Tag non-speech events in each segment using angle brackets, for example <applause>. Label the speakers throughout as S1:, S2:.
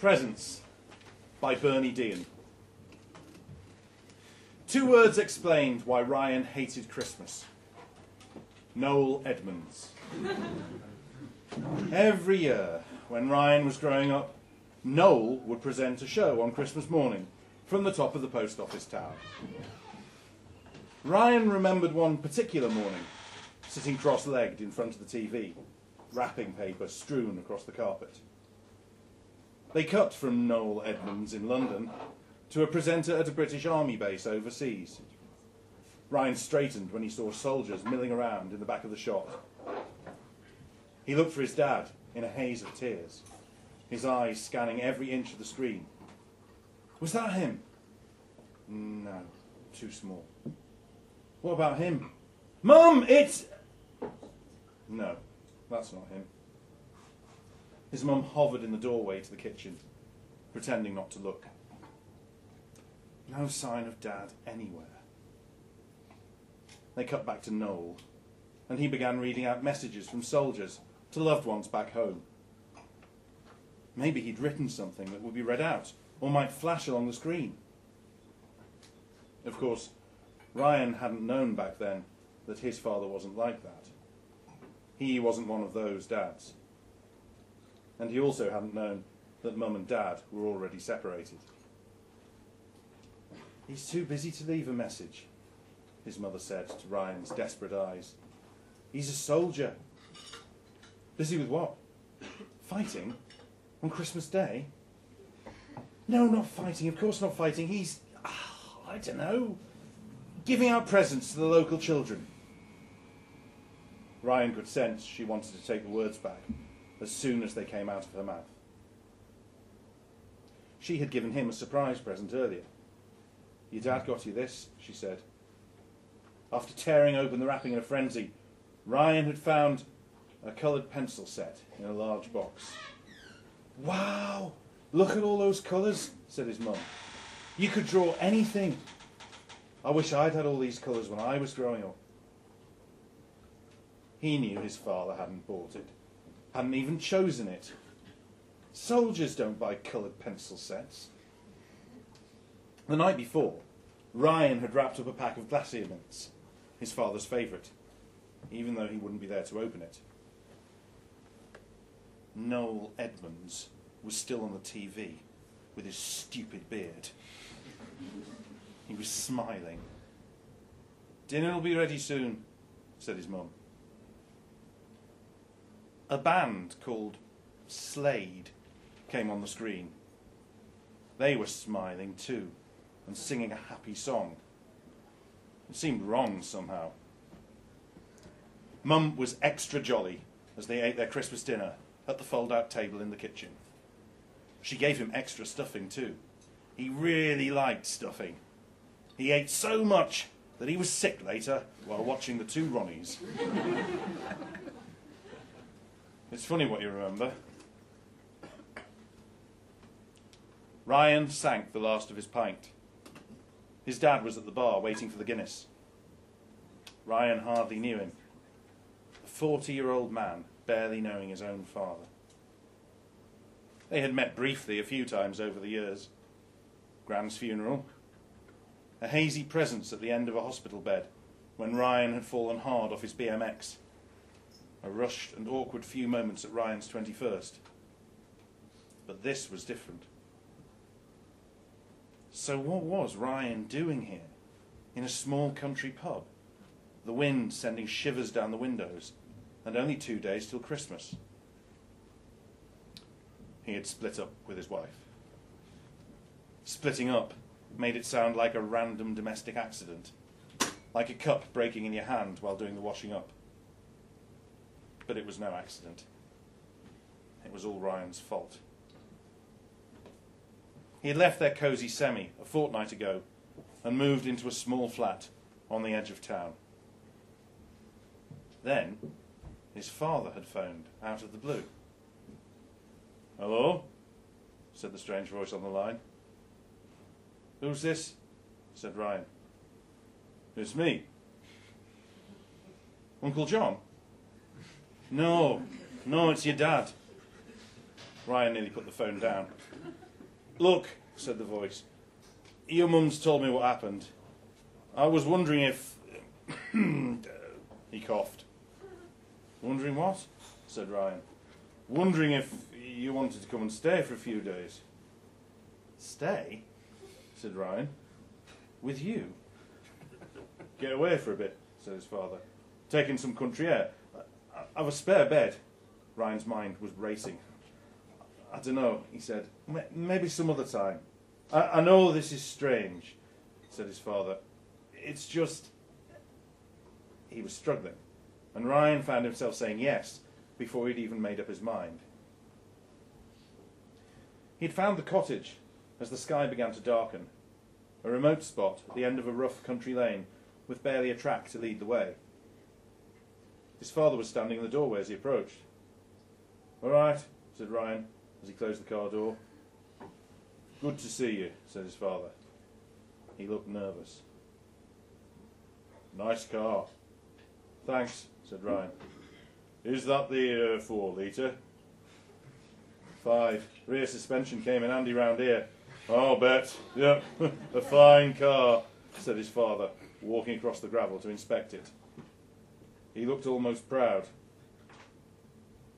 S1: Presents by Bernie Dean. Two words explained why Ryan hated Christmas. Noel Edmonds. Every year, when Ryan was growing up, Noel would present a show on Christmas morning from the top of the post office tower. Ryan remembered one particular morning, sitting cross legged in front of the TV, wrapping paper strewn across the carpet. They cut from Noel Edmonds in London to a presenter at a British Army base overseas. Ryan straightened when he saw soldiers milling around in the back of the shop. He looked for his dad in a haze of tears, his eyes scanning every inch of the screen. Was that him? No, too small. What about him? Mum, it's. No, that's not him. His mum hovered in the doorway to the kitchen, pretending not to look. No sign of Dad anywhere. They cut back to Noel, and he began reading out messages from soldiers to loved ones back home. Maybe he'd written something that would be read out, or might flash along the screen. Of course, Ryan hadn't known back then that his father wasn't like that. He wasn't one of those dads. And he also hadn't known that mum and dad were already separated. He's too busy to leave a message, his mother said to Ryan's desperate eyes. He's a soldier. Busy with what? Fighting? On Christmas Day? No, not fighting. Of course not fighting. He's, oh, I don't know, giving out presents to the local children. Ryan could sense she wanted to take the words back as soon as they came out of her mouth. She had given him a surprise present earlier. Your dad got you this, she said. After tearing open the wrapping in a frenzy, Ryan had found a coloured pencil set in a large box. Wow! Look at all those colours, said his mum. You could draw anything. I wish I'd had all these colours when I was growing up. He knew his father hadn't bought it, hadn't even chosen it. Soldiers don't buy coloured pencil sets. The night before, Ryan had wrapped up a pack of glacier mints, his father's favourite, even though he wouldn't be there to open it. Noel Edmonds was still on the TV with his stupid beard. He was smiling. Dinner'll be ready soon, said his mum. A band called Slade came on the screen. They were smiling too and singing a happy song. It seemed wrong somehow. Mum was extra jolly as they ate their Christmas dinner at the fold out table in the kitchen. She gave him extra stuffing too. He really liked stuffing. He ate so much that he was sick later while watching the two Ronnies. <laughs> it's funny what you remember. Ryan sank the last of his pint. His dad was at the bar waiting for the Guinness. Ryan hardly knew him. A 40 year old man, barely knowing his own father. They had met briefly a few times over the years. Gran's funeral, a hazy presence at the end of a hospital bed when Ryan had fallen hard off his BMX, a rushed and awkward few moments at Ryan's 21st. But this was different. So, what was Ryan doing here, in a small country pub? The wind sending shivers down the windows, and only two days till Christmas. He had split up with his wife. Splitting up made it sound like a random domestic accident, like a cup breaking in your hand while doing the washing up. But it was no accident. It was all Ryan's fault. He had left their cosy semi a fortnight ago and moved into a small flat on the edge of town. Then his father had phoned out of the blue. Hello? said the strange voice on the line. Who's this? said Ryan. It's me. Uncle John? No, no, it's your dad. Ryan nearly put the phone down. Look, said the voice, your mum's told me what happened. I was wondering if. <coughs> he coughed. Wondering what? said Ryan. Wondering if you wanted to come and stay for a few days. Stay? said Ryan. With you? Get away for a bit, said his father. Taking some country air. I've a spare bed. Ryan's mind was racing. I don't know, he said. Maybe some other time. I, I know this is strange, said his father. It's just. He was struggling, and Ryan found himself saying yes before he'd even made up his mind. He'd found the cottage as the sky began to darken, a remote spot at the end of a rough country lane with barely a track to lead the way. His father was standing in the doorway as he approached. All right, said Ryan as he closed the car door. Good to see you, said his father. He looked nervous. Nice car. Thanks, said Ryan. Is that the uh, four litre? Five. Rear suspension came in handy round here. I'll bet. Yep, <laughs> a fine car, said his father, walking across the gravel to inspect it. He looked almost proud.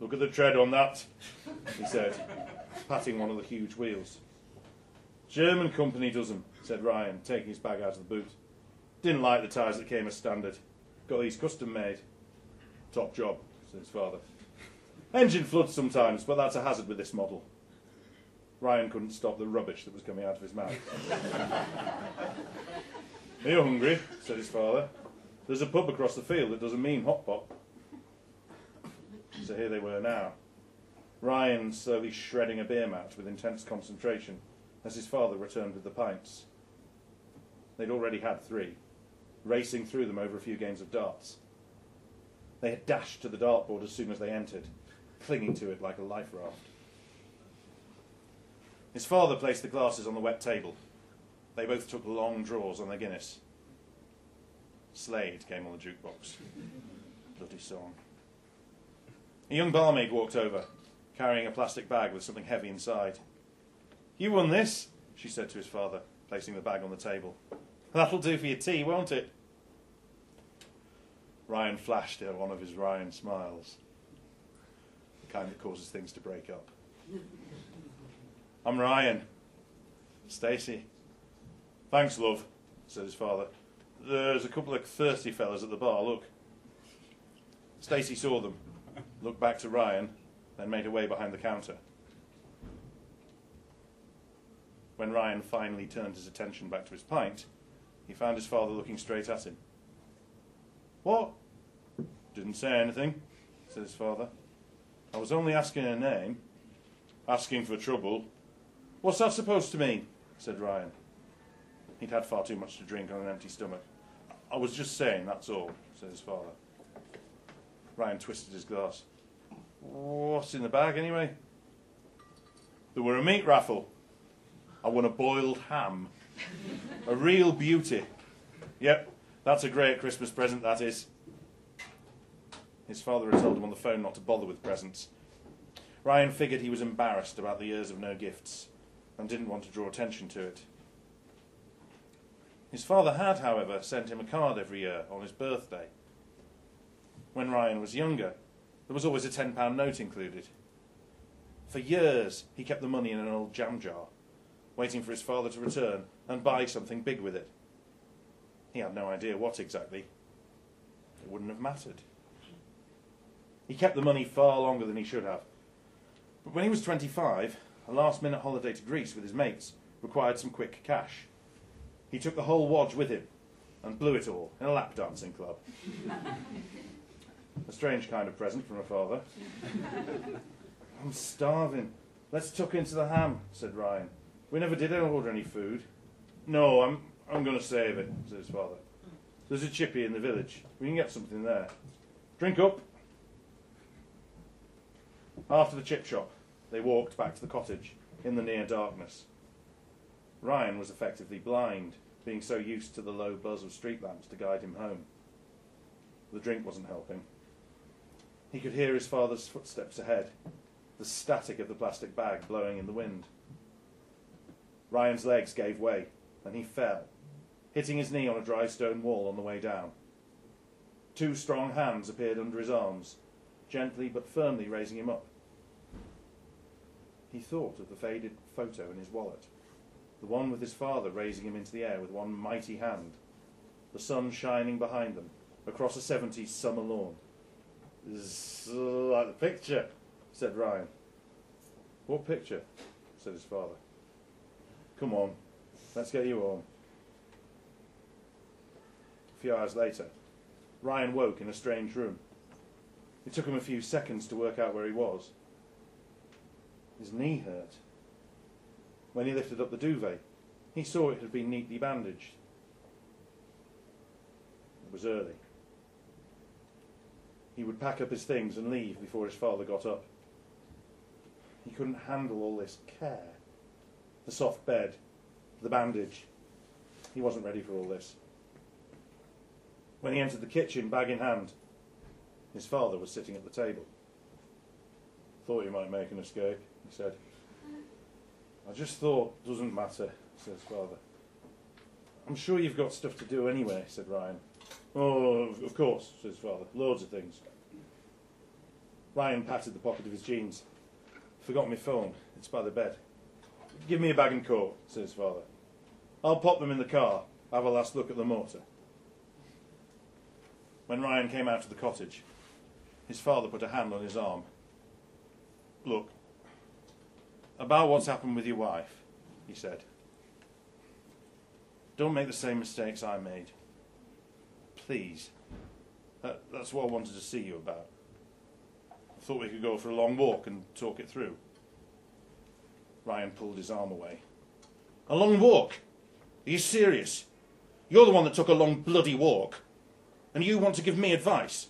S1: Look at the tread on that, he said, patting one of the huge wheels. German company does them, said Ryan, taking his bag out of the boot. Didn't like the tyres that came as standard. Got these custom made. Top job, said his father. Engine floods sometimes, but that's a hazard with this model. Ryan couldn't stop the rubbish that was coming out of his mouth. <laughs> Are you hungry? said his father. There's a pub across the field that does a mean hot pot. So here they were now. Ryan slowly shredding a beer mat with intense concentration as his father returned with the pints. They'd already had three, racing through them over a few games of darts. They had dashed to the dartboard as soon as they entered, clinging to it like a life raft. His father placed the glasses on the wet table. They both took long draws on their Guinness. Slade came on the jukebox. Bloody song. A young barmaid walked over, carrying a plastic bag with something heavy inside. You won this, she said to his father, placing the bag on the table. That'll do for your tea, won't it? Ryan flashed her one of his Ryan smiles, the kind that causes things to break up. I'm Ryan. Stacy. Thanks, love, said his father. There's a couple of thirsty fellas at the bar, look. Stacy saw them, looked back to Ryan, then made her way behind the counter. When Ryan finally turned his attention back to his pint, he found his father looking straight at him. What? Didn't say anything, said his father. I was only asking her name. Asking for trouble. What's that supposed to mean? said Ryan. He'd had far too much to drink on an empty stomach. I was just saying, that's all, said his father. Ryan twisted his glass. What's in the bag, anyway? There were a meat raffle. I won a boiled ham. a real beauty. Yep, that's a great Christmas present, that is. His father had told him on the phone not to bother with presents. Ryan figured he was embarrassed about the years of no gifts and didn't want to draw attention to it. His father had, however, sent him a card every year on his birthday. When Ryan was younger, there was always a £10 note included. For years, he kept the money in an old jam jar, waiting for his father to return and buy something big with it. He had no idea what exactly. It wouldn't have mattered. He kept the money far longer than he should have. But when he was 25, a last minute holiday to Greece with his mates required some quick cash. He took the whole wad with him and blew it all in a lap dancing club. a strange kind of present from a father. I'm starving. Let's tuck into the ham, said Ryan. We never did order any food. No, I'm, I'm going to save it, said his father. There's a chippy in the village. We can get something there. Drink up. After the chip shop, they walked back to the cottage in the near darkness. Ryan was effectively blind, being so used to the low buzz of street lamps to guide him home. The drink wasn't helping. He could hear his father's footsteps ahead, the static of the plastic bag blowing in the wind. Ryan's legs gave way, and he fell, hitting his knee on a dry stone wall on the way down. Two strong hands appeared under his arms, gently but firmly raising him up. He thought of the faded photo in his wallet, the one with his father raising him into the air with one mighty hand, the sun shining behind them across a 70s summer lawn. It's like the picture, said Ryan. What picture? said his father. Come on, let's get you home. A few hours later, Ryan woke in a strange room. It took him a few seconds to work out where he was. His knee hurt. When he lifted up the duvet, he saw it had been neatly bandaged. It was early. He would pack up his things and leave before his father got up. He couldn't handle all this care. The soft bed, the bandage. He wasn't ready for all this. When he entered the kitchen, bag in hand, his father was sitting at the table. Thought you might make an escape, he said. I just thought, doesn't matter, says father. I'm sure you've got stuff to do anyway, said Ryan. Oh, of course, says father. Loads of things. Ryan patted the pocket of his jeans. Forgot my phone. It's by the bed. Give me a bag and coat, says father. I'll pop them in the car. Have a last look at the motor. When Ryan came out of the cottage, his father put a hand on his arm. Look, about what's happened with your wife, he said. Don't make the same mistakes I made. Please. That, that's what I wanted to see you about. I thought we could go for a long walk and talk it through. Ryan pulled his arm away. A long walk? Are you serious? You're the one that took a long bloody walk. And you want to give me advice?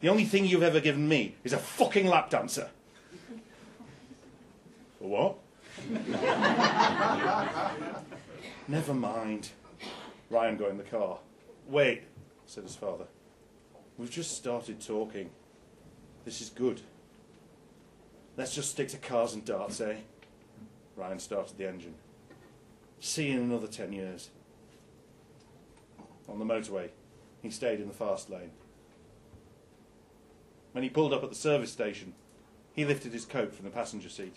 S1: The only thing you've ever given me is a fucking lap dancer. For what? Never mind. Ryan got in the car. Wait, said his father. We've just started talking. This is good. Let's just stick to cars and darts, eh? Ryan started the engine. See you in another ten years. On the motorway, he stayed in the fast lane. When he pulled up at the service station, he lifted his coat from the passenger seat.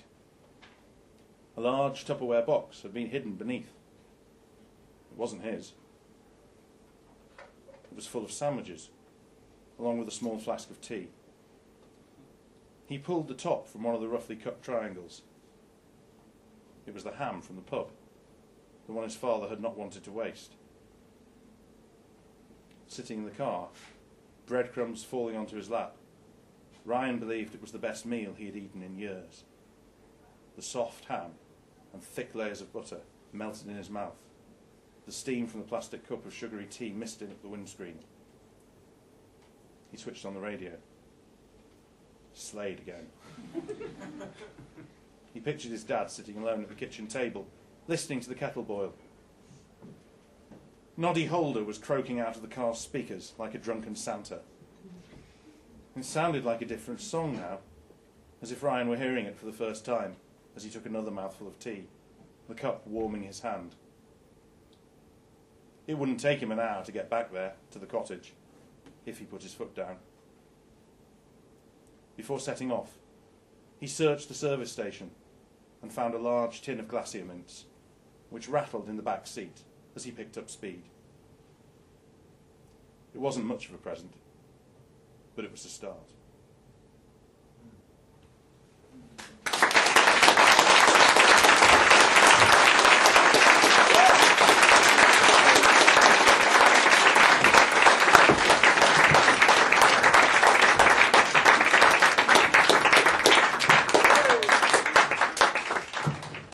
S1: A large Tupperware box had been hidden beneath. It wasn't his. It was full of sandwiches, along with a small flask of tea. He pulled the top from one of the roughly cut triangles. It was the ham from the pub, the one his father had not wanted to waste. Sitting in the car, breadcrumbs falling onto his lap, Ryan believed it was the best meal he had eaten in years. The soft ham and thick layers of butter melted in his mouth. The steam from the plastic cup of sugary tea misted up the windscreen. He switched on the radio. Slade again. <laughs> he pictured his dad sitting alone at the kitchen table, listening to the kettle boil. Noddy Holder was croaking out of the car's speakers like a drunken Santa. It sounded like a different song now, as if Ryan were hearing it for the first time as he took another mouthful of tea, the cup warming his hand. It wouldn't take him an hour to get back there, to the cottage, if he put his foot down. Before setting off, he searched the service station and found a large tin of glacier mints, which rattled in the back seat as he picked up speed. It wasn't much of a present but it was a start.